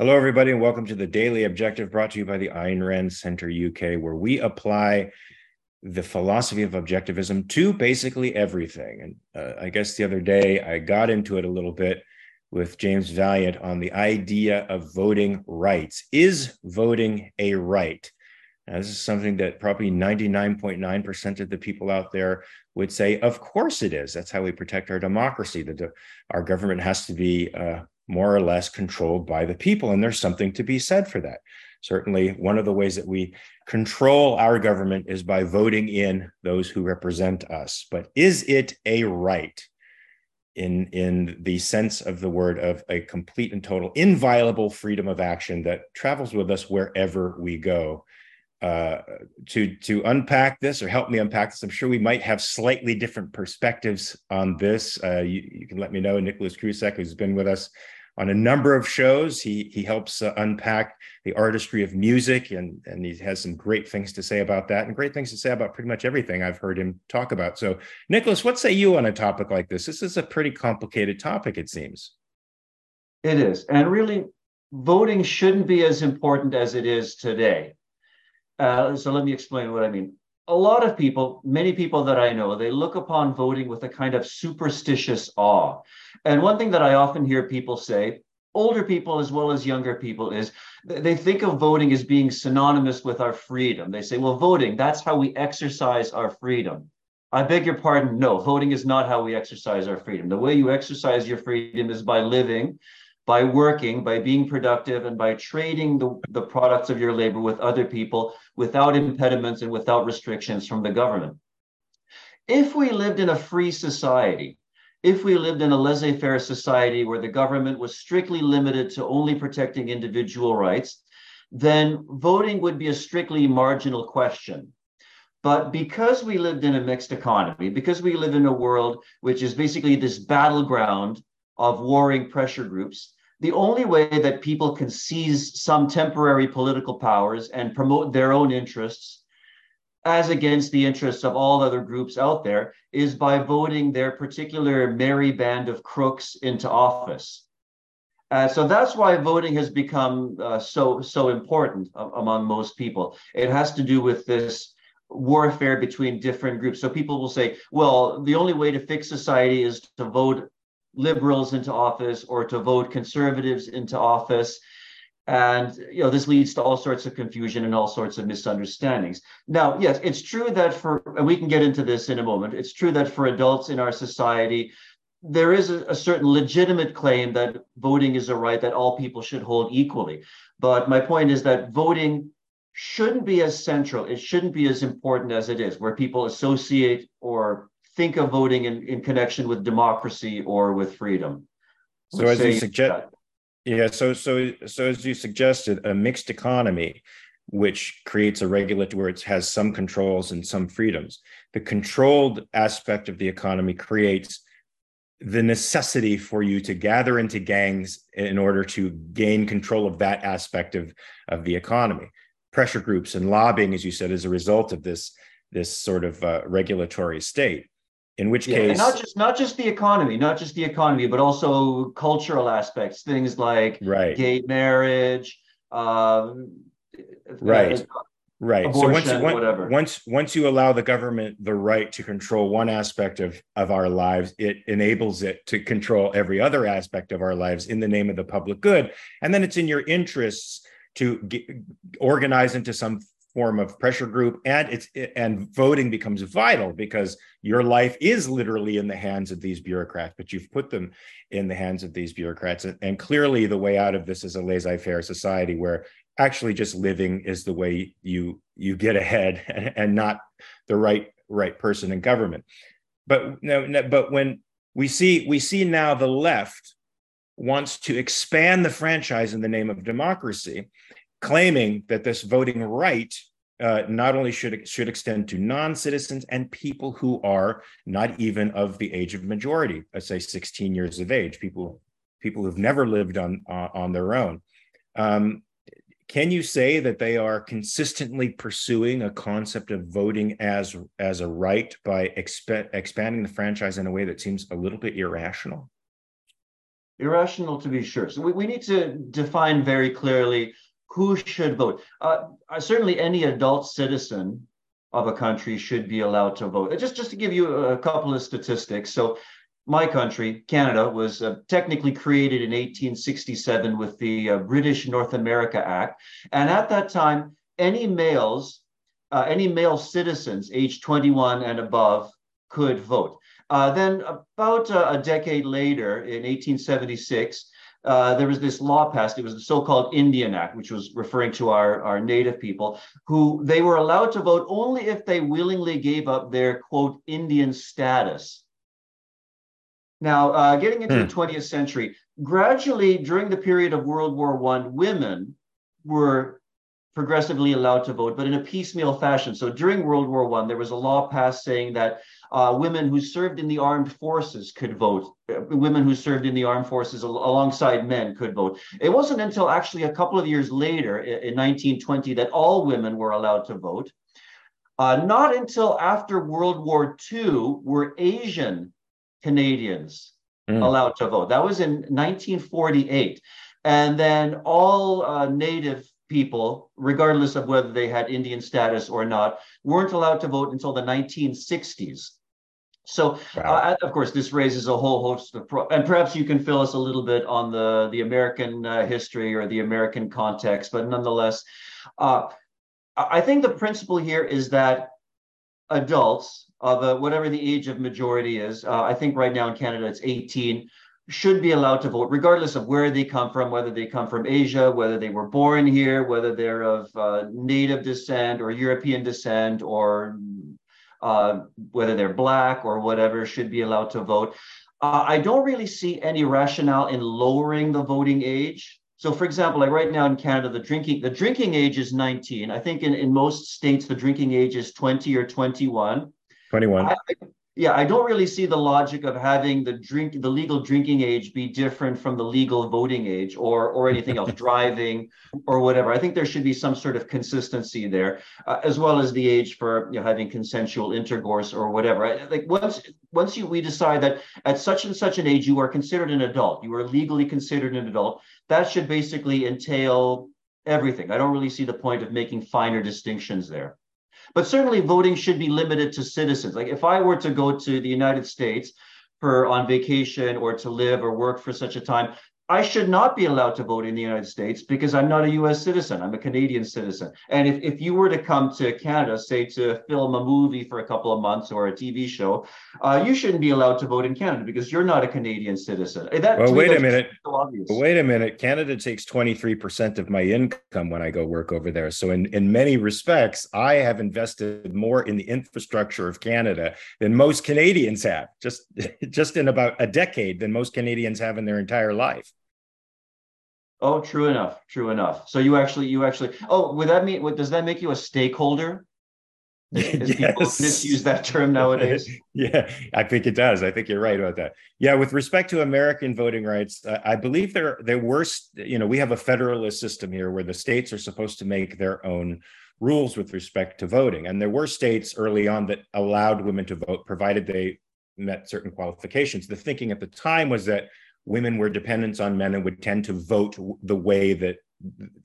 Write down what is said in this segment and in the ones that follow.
Hello, everybody, and welcome to the Daily Objective brought to you by the Ayn Rand Center UK, where we apply the philosophy of objectivism to basically everything. And uh, I guess the other day I got into it a little bit with James Valliant on the idea of voting rights. Is voting a right? Now, this is something that probably 99.9% of the people out there would say, of course it is. That's how we protect our democracy. That our government has to be uh, more or less controlled by the people. And there's something to be said for that. Certainly, one of the ways that we control our government is by voting in those who represent us. But is it a right? In, in the sense of the word of a complete and total inviolable freedom of action that travels with us wherever we go uh, to to unpack this or help me unpack this. I'm sure we might have slightly different perspectives on this. Uh, you, you, can let me know. Nicholas Krusek, who's been with us on a number of shows. He he helps uh, unpack the artistry of music, and and he has some great things to say about that, and great things to say about pretty much everything I've heard him talk about. So, Nicholas, what say you on a topic like this? This is a pretty complicated topic, it seems. It is, and really, voting shouldn't be as important as it is today. Uh, so let me explain what I mean a lot of people, many people that I know, they look upon voting with a kind of superstitious awe. And one thing that I often hear people say, older people as well as younger people, is they think of voting as being synonymous with our freedom. They say, well, voting, that's how we exercise our freedom. I beg your pardon. No, voting is not how we exercise our freedom. The way you exercise your freedom is by living by working, by being productive, and by trading the, the products of your labor with other people without impediments and without restrictions from the government. If we lived in a free society, if we lived in a laissez faire society where the government was strictly limited to only protecting individual rights, then voting would be a strictly marginal question. But because we lived in a mixed economy, because we live in a world which is basically this battleground of warring pressure groups, the only way that people can seize some temporary political powers and promote their own interests as against the interests of all other groups out there is by voting their particular merry band of crooks into office. Uh, so that's why voting has become uh, so so important uh, among most people. It has to do with this warfare between different groups. So people will say, well, the only way to fix society is to vote liberals into office or to vote conservatives into office. And you know, this leads to all sorts of confusion and all sorts of misunderstandings. Now, yes, it's true that for and we can get into this in a moment, it's true that for adults in our society, there is a, a, certain legitimate claim that voting is a right that all people should hold equally. But my point is that voting shouldn't be as central, it shouldn't be as important as it is, where people associate or think of voting in, in connection with democracy or with freedom. So as you suggest, yeah, so so so as you suggested, a mixed economy, which creates a regulator where it has some controls and some freedoms. The controlled aspect of the economy creates the necessity for you to gather into gangs in order to gain control of that aspect of, of the economy. Pressure groups and lobbying, as you said, as a result of this, this sort of uh, regulatory state in which yeah, case not just not just the economy not just the economy but also cultural aspects things like right. gay marriage um, right. uh, right. So once you, whatever. once once you allow the government the right to control one aspect of of our lives it enables it to control every other aspect of our lives in the name of the public good. And then it's in your interests to get, organize into some form of pressure group and it's and voting becomes vital because your life is literally in the hands of these bureaucrats but you've put them in the hands of these bureaucrats. And clearly the way out of this is a laissez-faire society where actually just living is the way you you get ahead and, not the right right person in government. But no but when we see we see now the left wants to expand the franchise in the name of democracy claiming that this voting right uh, not only should should extend to non-citizens and people who are not even of the age of majority, let's say 16 years of age, people people who've never lived on uh, on their own. Um, can you say that they are consistently pursuing a concept of voting as as a right by exp- expanding the franchise in a way that seems a little bit irrational? Irrational to be sure. So we, we need to define very clearly who should vote. Uh, uh, certainly, any adult citizen of a country should be allowed to vote. Just, just to give you a couple of statistics. So, my country, Canada, was uh, technically created in 1867 with the uh, British North America Act. And at that time, any males, uh, any male citizens aged 21 and above could vote. Uh, then, about a, a decade later, in 1876, uh, there was this law passed. It was the so-called Indian Act, which was referring to our, our native people, who they were allowed to vote only if they willingly gave up their quote Indian status. Now, uh, getting into hmm. the 20th century, gradually during the period of World War One, women were progressively allowed to vote, but in a piecemeal fashion. So during World War One, there was a law passed saying that uh, women who served in the armed forces could vote. Uh, women who served in the armed forces al- alongside men could vote. It wasn't until actually a couple of years later, in, in 1920, that all women were allowed to vote. Uh, not until after World War II were Asian Canadians mm. allowed to vote. That was in 1948. And then all uh, Native people, regardless of whether they had Indian status or not, weren't allowed to vote until the 1960s. So, wow. uh, of course, this raises a whole host of, pro- and perhaps you can fill us a little bit on the the American uh, history or the American context, but nonetheless, uh, I think the principle here is that adults of uh, whatever the age of majority is, uh, I think right now in Canada it's 18, should be allowed to vote, regardless of where they come from, whether they come from Asia, whether they were born here, whether they're of uh, native descent or European descent, or uh, whether they're black or whatever, should be allowed to vote. Uh, I don't really see any rationale in lowering the voting age. So, for example, like right now in Canada, the drinking the drinking age is 19. I think in, in most states the drinking age is 20 or 21. 21. I, yeah, I don't really see the logic of having the drink the legal drinking age be different from the legal voting age or or anything else, driving or whatever. I think there should be some sort of consistency there, uh, as well as the age for you know, having consensual intercourse or whatever. I, like once once you we decide that at such and such an age you are considered an adult, you are legally considered an adult. That should basically entail everything. I don't really see the point of making finer distinctions there. But certainly voting should be limited to citizens. Like if I were to go to the United States for on vacation or to live or work for such a time, I should not be allowed to vote in the United States because I'm not a US citizen. I'm a Canadian citizen. And if, if you were to come to Canada, say to film a movie for a couple of months or a TV show, uh, you shouldn't be allowed to vote in Canada because you're not a Canadian citizen. That, well, wait a minute. So wait a minute. Canada takes 23% of my income when I go work over there. So, in, in many respects, I have invested more in the infrastructure of Canada than most Canadians have, just, just in about a decade than most Canadians have in their entire life. Oh, true enough. True enough. So you actually, you actually. Oh, would that mean? What does that make you a stakeholder? Yes. people misuse that term nowadays. yeah, I think it does. I think you're right about that. Yeah, with respect to American voting rights, uh, I believe there there were, you know, we have a federalist system here where the states are supposed to make their own rules with respect to voting, and there were states early on that allowed women to vote, provided they met certain qualifications. The thinking at the time was that women were dependents on men and would tend to vote the way that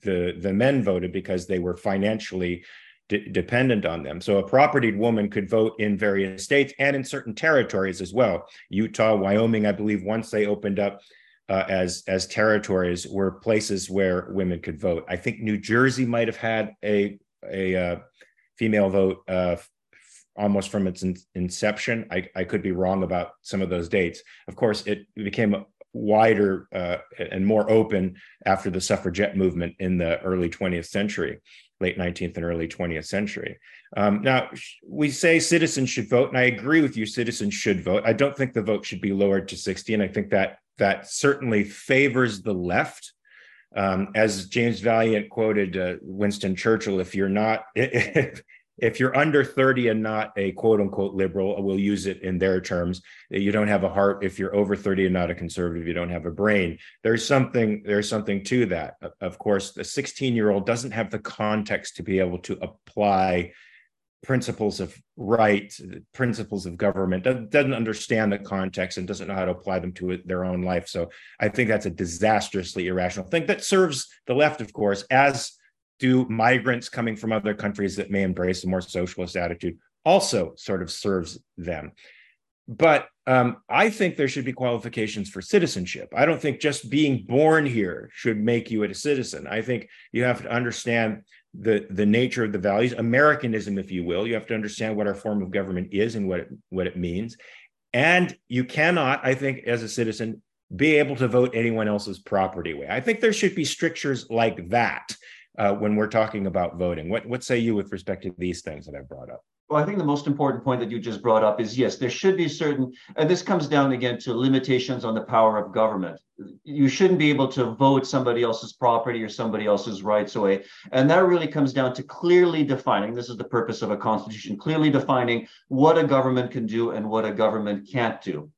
the the men voted because they were financially de- dependent on them. So a propertied woman could vote in various states and in certain territories as well. Utah, Wyoming, I believe, once they opened up uh, as as territories, were places where women could vote. I think New Jersey might have had a a uh, female vote uh, almost from its in- inception. I, I could be wrong about some of those dates. Of course, it became wider uh, and more open after the suffragette movement in the early 20th century, late 19th and early 20th century. Um, now, we say citizens should vote, and I agree with you, citizens should vote. I don't think the vote should be lowered to 60, and I think that that certainly favors the left. Um, as James Valliant quoted uh, Winston Churchill, if you're not, if you're under 30 and not a quote unquote liberal, uh, we'll use it in their terms, you don't have a heart. If you're over 30 and not a conservative, you don't have a brain. There's something, there's something to that. Of course, the 16 year old doesn't have the context to be able to apply principles of right, principles of government, doesn't understand the context and doesn't know how to apply them to their own life. So I think that's a disastrously irrational thing that serves the left, of course, as do migrants coming from other countries that may embrace a more socialist attitude, also sort of serves them. But um, I think there should be qualifications for citizenship. I don't think just being born here should make you a citizen. I think you have to understand the the nature of the values americanism if you will you have to understand what our form of government is and what it, what it means and you cannot i think as a citizen be able to vote anyone else's property away i think there should be strictures like that uh, when we're talking about voting what what say you with respect to these things that i've brought up well, I think the most important point that you just brought up is yes, there should be certain, and this comes down again to limitations on the power of government. You shouldn't be able to vote somebody else's property or somebody else's rights away. And that really comes down to clearly defining this is the purpose of a constitution clearly defining what a government can do and what a government can't do.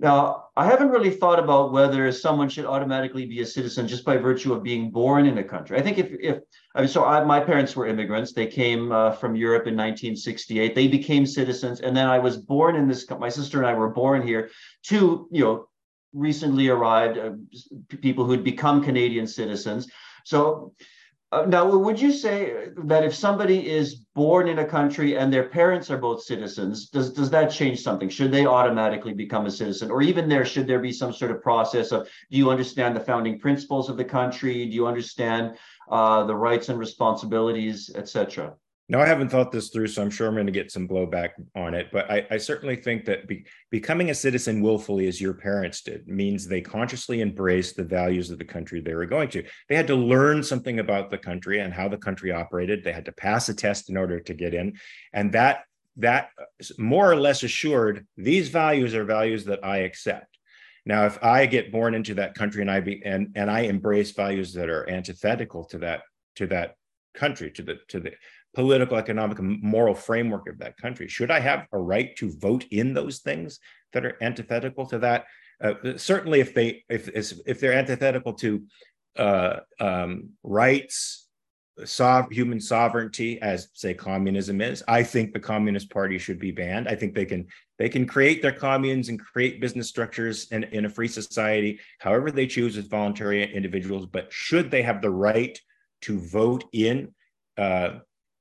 Now, I haven't really thought about whether someone should automatically be a citizen just by virtue of being born in a country. I think if, if I mean, so I, my parents were immigrants. They came uh, from Europe in 1968. They became citizens, and then I was born in this. My sister and I were born here. Two, you know, recently arrived uh, people who'd become Canadian citizens. So uh, now, would you say that if somebody is born in a country and their parents are both citizens, does does that change something? Should they automatically become a citizen, or even there, should there be some sort of process of do you understand the founding principles of the country? Do you understand uh, the rights and responsibilities, etc.? No, I haven't thought this through, so I'm sure I'm going to get some blowback on it. But I, I certainly think that be, becoming a citizen willfully, as your parents did, means they consciously embraced the values of the country they were going to. They had to learn something about the country and how the country operated. They had to pass a test in order to get in, and that that more or less assured these values are values that I accept. Now, if I get born into that country and I be and and I embrace values that are antithetical to that to that country to the to the political, economic, and moral framework of that country. Should I have a right to vote in those things that are antithetical to that? Uh, certainly, if they if if they're antithetical to uh, um, rights, sov- human sovereignty, as say communism is, I think the Communist Party should be banned. I think they can they can create their communes and create business structures in, in a free society, however they choose as voluntary individuals. But should they have the right to vote in uh,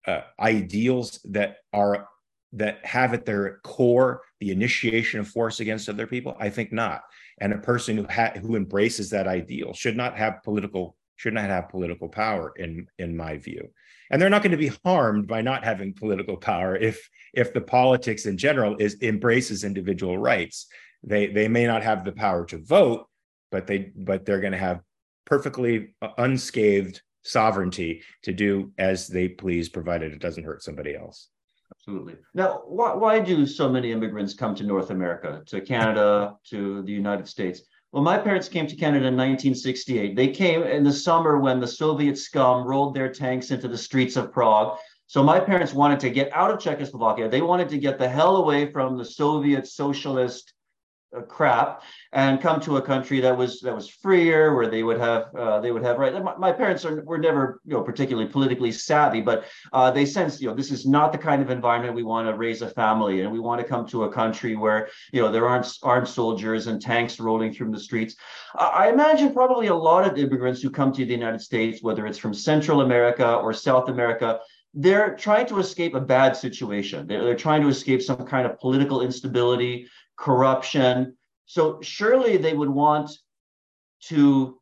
uh, ideals that are that have at their core the initiation of force against other people? I think not. And a person who ha- who embraces that ideal should not have political should not have political power in in my view. And they're not going to be harmed by not having political power if if the politics in general is embraces individual rights. They they may not have the power to vote, but they but they're going to have perfectly unscathed sovereignty to do as they please, provided it doesn't hurt somebody else. Absolutely. Now, why, why do so many immigrants come to North America, to Canada, to the United States? Well, my parents came to Canada in 1968. They came in the summer when the Soviet scum rolled their tanks into the streets of Prague. So my parents wanted to get out of Czechoslovakia. They wanted to get the hell away from the Soviet socialist crap and come to a country that was that was freer where they would have uh, they would have right my, my, parents are, were never you know particularly politically savvy but uh, they sense you know this is not the kind of environment we want to raise a family and we want to come to a country where you know there aren't armed soldiers and tanks rolling through the streets I imagine probably a lot of immigrants who come to the united states whether it's from central america or south america they're trying to escape a bad situation. They're, they're, trying to escape some kind of political instability corruption. So surely they would want to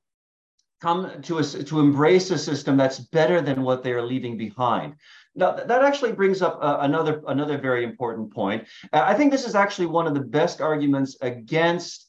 come to a, to embrace a system that's better than what they are leaving behind. Now that actually brings up uh, another another very important point. Uh, I think this is actually one of the best arguments against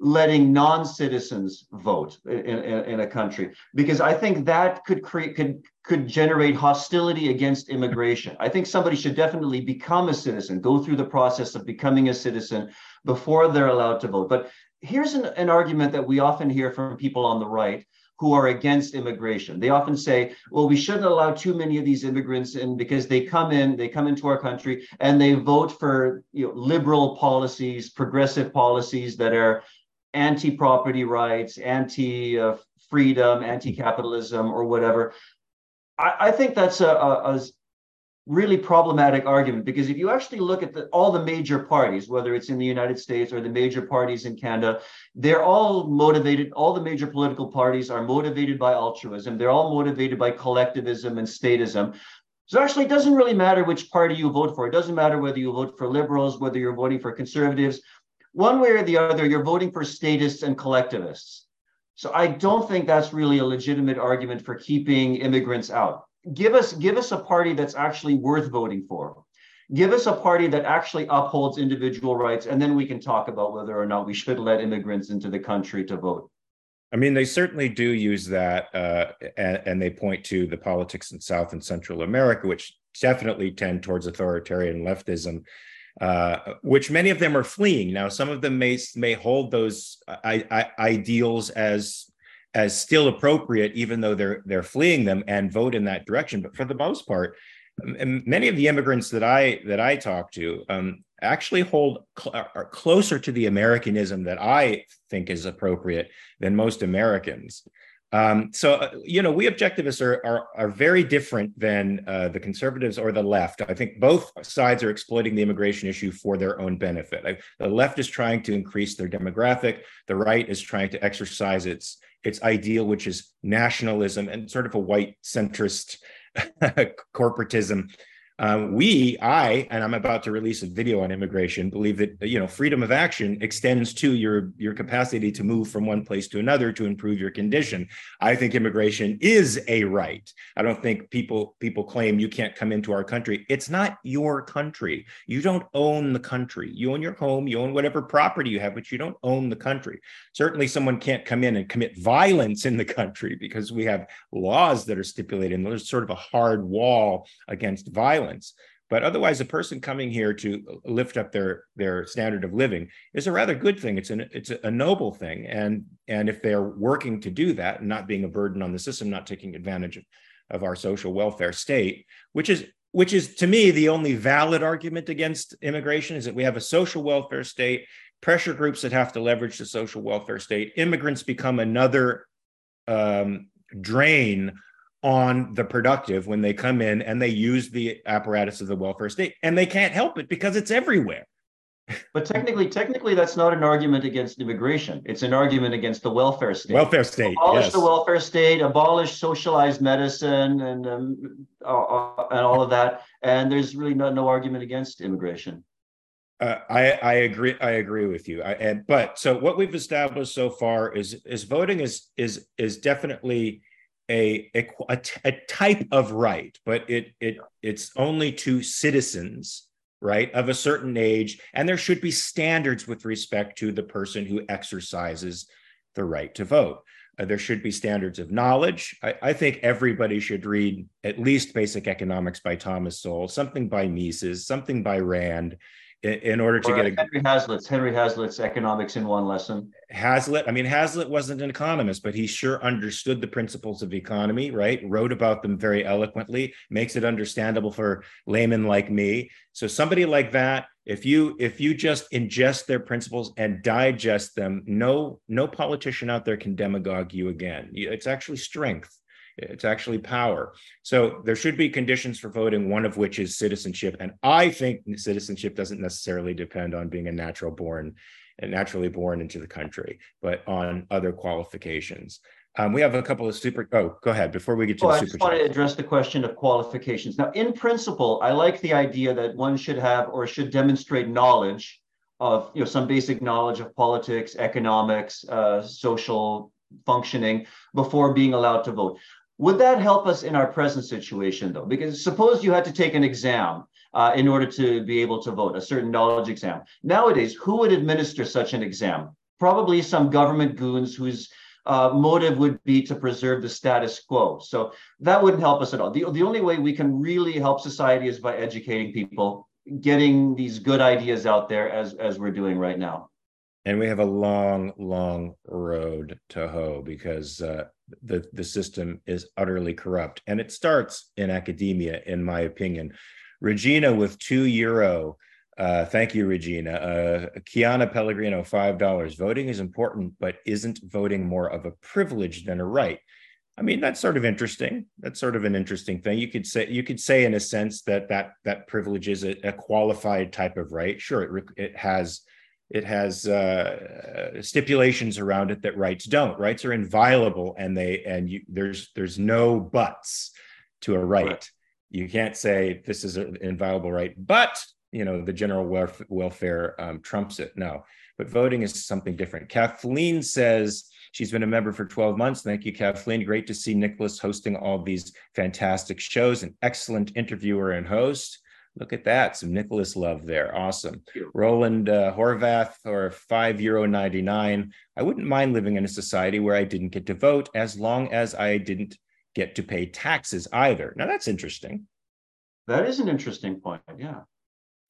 letting non-citizens vote in, in, in, a country because i think that could create could could generate hostility against immigration i think somebody should definitely become a citizen go through the process of becoming a citizen before they're allowed to vote but here's an, an argument that we often hear from people on the right who are against immigration. They often say, well, we shouldn't allow too many of these immigrants in because they come in, they come into our country and they vote for you know, liberal policies, progressive policies that are anti-property rights, anti-freedom, anti-capitalism, or whatever. I, I think that's a, a, really problematic argument because if you actually look at the, all the major parties, whether it's in the United States or the major parties in Canada, they're all motivated. All the major political parties are motivated by altruism. They're all motivated by collectivism and statism. So actually, it doesn't really matter which party you vote for. It doesn't matter whether you vote for liberals, whether you're voting for conservatives. One way or the other, you're voting for statists and collectivists. So I don't think that's really a legitimate argument for keeping immigrants out. Give us give us a party that's actually worth voting for. Give us a party that actually upholds individual rights, and then we can talk about whether or not we should let immigrants into the country to vote. I mean, they certainly do use that, uh, and, and, they point to the politics in South and Central America, which definitely tend towards authoritarian leftism uh, which many of them are fleeing. Now, some of them may may hold those I, I, ideals as as still appropriate, even though they're they're fleeing them and vote in that direction. But for the most part, many of the immigrants that I that I talk to um, actually hold cl- are closer to the Americanism that I think is appropriate than most Americans. Um, so, uh, you know, we objectivists are, are, are very different than uh, the conservatives or the left. I think both sides are exploiting the immigration issue for their own benefit. The left is trying to increase their demographic. The right is trying to exercise its its ideal, which is nationalism and sort of a white centrist corporatism uh, we, I, and I'm about to release a video on immigration, believe that you know freedom of action extends to your your capacity to move from one place to another to improve your condition. I think immigration is a right. I don't think people people claim you can't come into our country. It's not your country. You don't own the country. You own your home. You own whatever property you have, but you don't own the country. Certainly, someone can't come in and commit violence in the country because we have laws that are stipulated. And there's sort of a hard wall against violence violence. But otherwise, a person coming here to lift up their their standard of living is a rather good thing. It's an it's a noble thing, and and if they're working to do that, and not being a burden on the system, not taking advantage of, of our social welfare state, which is which is to me the only valid argument against immigration is that we have a social welfare state, pressure groups that have to leverage the social welfare state, immigrants become another um, drain on the productive when they come in and they use the apparatus of the welfare state and they can't help it because it's everywhere but technically technically that's not an argument against immigration it's an argument against the welfare state welfare state abolish yes. the welfare state abolish socialized medicine and um, uh, and all of that and there's really no, no argument against immigration uh, I, I agree. I agree with you. I, and but so what we've established so far is is voting is is is definitely a, a, a, type of right, but it it it's only to citizens, right, of a certain age, and there should be standards with respect to the person who exercises the right to vote. Uh, there should be standards of knowledge. I, I, think everybody should read at least Basic Economics by Thomas Sowell, something by Mises, something by Rand, in, order to or get a Henry Hazlitt's Henry Hazlitt's economics in one lesson. Hazlitt, I mean, Hazlitt wasn't an economist, but he sure understood the principles of economy, right? Wrote about them very eloquently, makes it understandable for laymen like me. So somebody like that, if you if you just ingest their principles and digest them, no no politician out there can demagogue you again. It's actually strength it's actually power. So there should be conditions for voting, one of which is citizenship. And I think citizenship doesn't necessarily depend on being a natural born, and naturally born into the country, but on other qualifications. Um, we have a couple of super. Oh, go ahead. Before we get to oh, the I super. I just want to address the question of qualifications. Now, in principle, I like the idea that one should have or should demonstrate knowledge of, you know, some basic knowledge of politics, economics, uh, social functioning before being allowed to vote. Would that help us in our present situation, though? Because suppose you had to take an exam uh, in order to be able to vote, a certain knowledge exam. Nowadays, who would administer such an exam? Probably some government goons whose uh, motive would be to preserve the status quo. So that wouldn't help us at all. The, the only way we can really help society is by educating people, getting these good ideas out there as, as we're doing right now and we have a long, long road to hoe because uh, the the system is utterly corrupt, and it starts in academia, in my opinion. Regina with two euro. Uh, thank you, Regina. Uh, Kiana Pellegrino, five dollars. Voting is important, but isn't voting more of a privilege than a right? I mean, that's sort of interesting. That's sort of an interesting thing. You could say you could say in a sense that that that privilege is a, a qualified type of right. Sure, it it has it has uh, stipulations around it that rights don't. Rights are inviolable, and they and you, there's there's no buts to a right. right. You can't say this is an inviolable right, but you know the general welfare, welfare um, trumps it. No, but voting is something different. Kathleen says she's been a member for 12 months. Thank you, Kathleen. Great to see Nicholas hosting all these fantastic shows. An excellent interviewer and host. Look at that, some Nicholas love there. Awesome. Roland uh, Horvath or five euro ninety nine. I wouldn't mind living in a society where I didn't get to vote as long as I didn't get to pay taxes either. Now that's interesting. That is an interesting point. Yeah.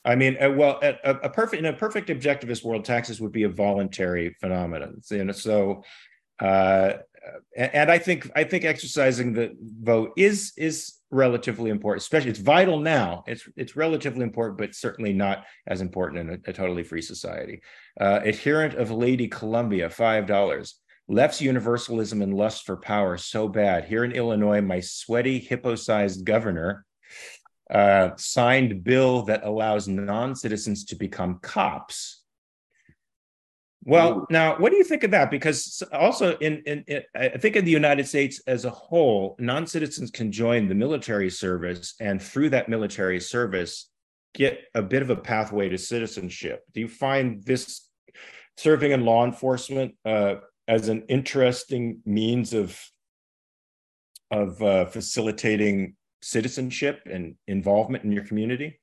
I mean, uh, well, a, a, perfect in a perfect objectivist world, taxes would be a voluntary phenomenon. And so, uh, and I think I think exercising the vote is is relatively important. Especially, it's vital now. It's it's relatively important, but certainly not as important in a, a totally free society. Uh, adherent of Lady Columbia, five dollars. Left's universalism and lust for power so bad. Here in Illinois, my sweaty hippo-sized governor uh, signed bill that allows non-citizens to become cops. Well, Ooh. now what do you think of that? Because also in, in, in, I think in the United States as a whole, non-citizens can join the military service, and through that military service, get a bit of a pathway to citizenship. Do you find this serving in law enforcement uh, as an interesting means of of uh, facilitating citizenship and involvement in your community?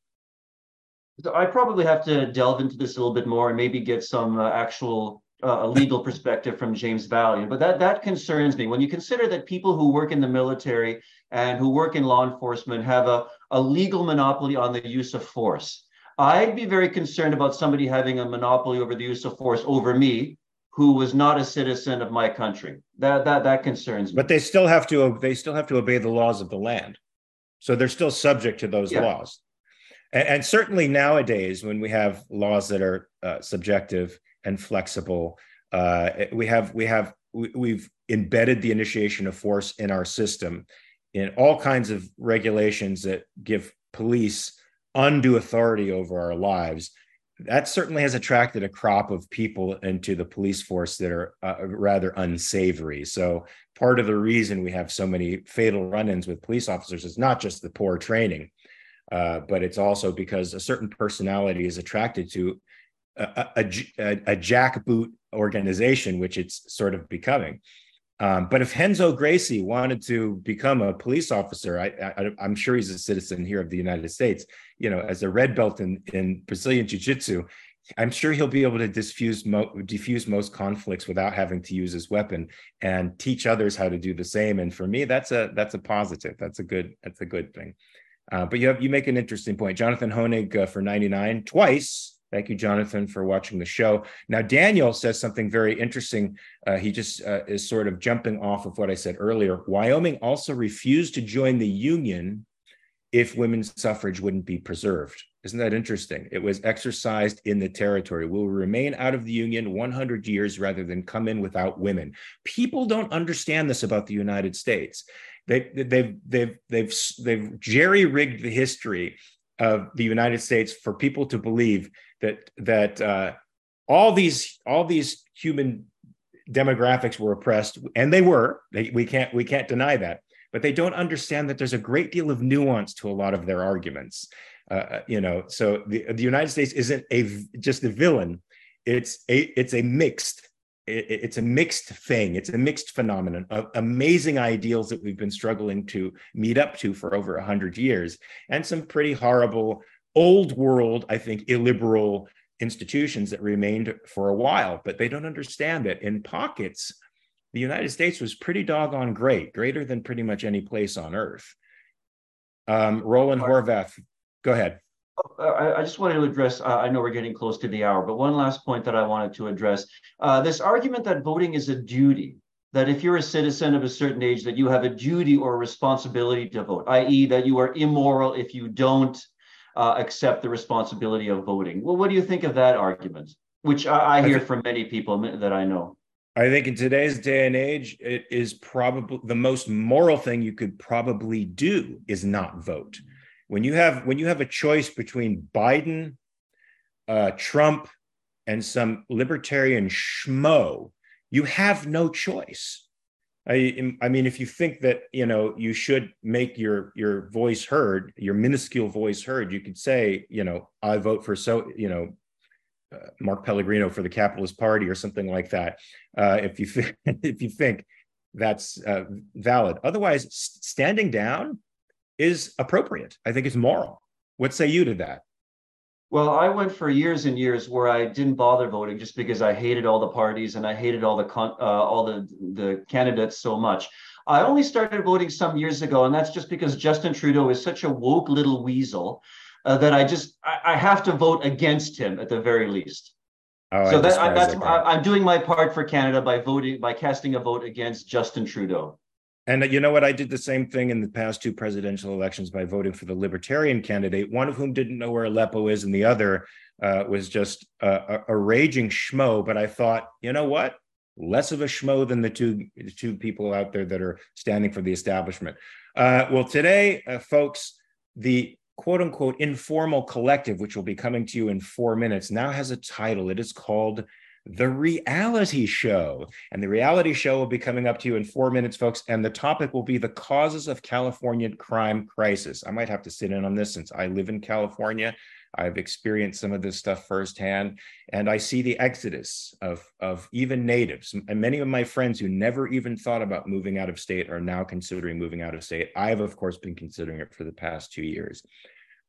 I probably have to delve into this a little bit more and maybe get some uh, actual uh, legal perspective from James Valliant. But that that concerns me when you consider that people who work in the military and who work in law enforcement have a, a legal monopoly on the use of force. I'd be very concerned about somebody having a monopoly over the use of force over me, who was not a citizen of my country. That that that concerns me. But they still have to they still have to obey the laws of the land. So they're still subject to those yeah. laws. And, and, certainly nowadays, when we have laws that are uh, subjective and flexible, uh, we have we have we, have embedded the initiation of force in our system in all kinds of regulations that give police undue authority over our lives that certainly has attracted a crop of people into the police force that are uh, rather unsavory. So part of the reason we have so many fatal run-ins with police officers is not just the poor training, uh, but it's also because a certain personality is attracted to a, a, a, a jackboot organization, which it's sort of becoming. Um, but if Renzo Gracie wanted to become a police officer, I, am sure he's a citizen here of the United States. You know, as a red belt in, in Brazilian Jiu Jitsu, I'm sure he'll be able to diffuse, mo- diffuse most conflicts without having to use his weapon and teach others how to do the same. And for me, that's a that's a positive. That's a good that's a good thing. Uh, but you have you make an interesting point, Jonathan Honig uh, for 99 twice Thank you, Jonathan, for watching the show. Now, Daniel says something very interesting. Uh, he just uh, is sort of jumping off of what I said earlier. Wyoming also refused to join the Union if women's suffrage wouldn't be preserved. Isn't that interesting? It was exercised in the territory. We'll remain out of the Union 100 years rather than come in without women. People don't understand this about the United States. They, they've, they've, they've, they've jerry rigged the history of the United States for people to believe that that uh, all these all these human demographics were oppressed, and they were. They, we can't we can't deny that. But they don't understand that there's a great deal of nuance to a lot of their arguments. Uh, uh you know, so the, the United States isn't a just a villain; it's a it's a mixed it's a mixed thing. It's a mixed phenomenon of amazing ideals that we've been struggling to meet up to for over a hundred years, and some pretty horrible old world, I think, illiberal institutions that remained for a while, but they don't understand that in pockets, the United States was pretty doggone great, greater than pretty much any place on earth. Um, Roland Horvath, go ahead. Uh, I just wanted to address, uh, I know we're getting close to the hour, but one last point that I wanted to address. Uh, this argument that voting is a duty, that if you're a citizen of a certain age, that you have a duty or a responsibility to vote, i.e., that you are immoral if you don't uh, accept the responsibility of voting. Well, what do you think of that argument, which I, I hear from many people that I know? I think in today's day and age, it is probably the most moral thing you could probably do is not vote. When you have when you have a choice between Biden, uh, Trump, and some libertarian schmo, you have no choice. I, I mean, if you think that you know you should make your your voice heard, your minuscule voice heard, you could say, you know, I vote for so, you know, uh, Mark Pellegrino for the Capitalist Party or something like that. Uh, if you th- if you think that's uh, valid, otherwise, standing down is appropriate. I think it's moral. What say you to that? Well, I went for years and years where I didn't bother voting just because I hated all the parties and I hated all the con- uh, all the the candidates so much. I only started voting some years ago, and that's just because Justin Trudeau is such a woke little weasel uh, that I just I, I, have to vote against him at the very least. Oh, so I that, I, that's that I'm doing my part for Canada by voting by casting a vote against Justin Trudeau. And you know what? I did the same thing in the past two presidential elections by voting for the Libertarian candidate, one of whom didn't know where Aleppo is, and the other uh, was just a, a, raging schmo. But I thought, you know what? Less of a schmo than the two the two people out there that are standing for the establishment. Uh, well, today, uh, folks, the quote unquote informal collective, which will be coming to you in four minutes, now has a title. It is called the reality show. And the reality show will be coming up to you in four minutes, folks. And the topic will be the causes of California crime crisis. I might have to sit in on this since I live in California. I've experienced some of this stuff firsthand, and I see the exodus of, of even natives. And many of my friends who never even thought about moving out of state are now considering moving out of state. I've, of course, been considering it for the past two years.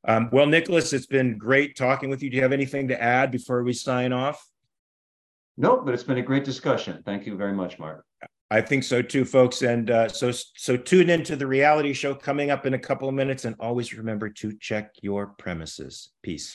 Um, well, Nicholas, it's been great talking with you. Do you have anything to add before we sign off? No, but it's been a great discussion. Thank you very much, Mark. I think so too, folks. And uh, so so tune into the reality show coming up in a couple of minutes, and always remember to check your premises. Peace.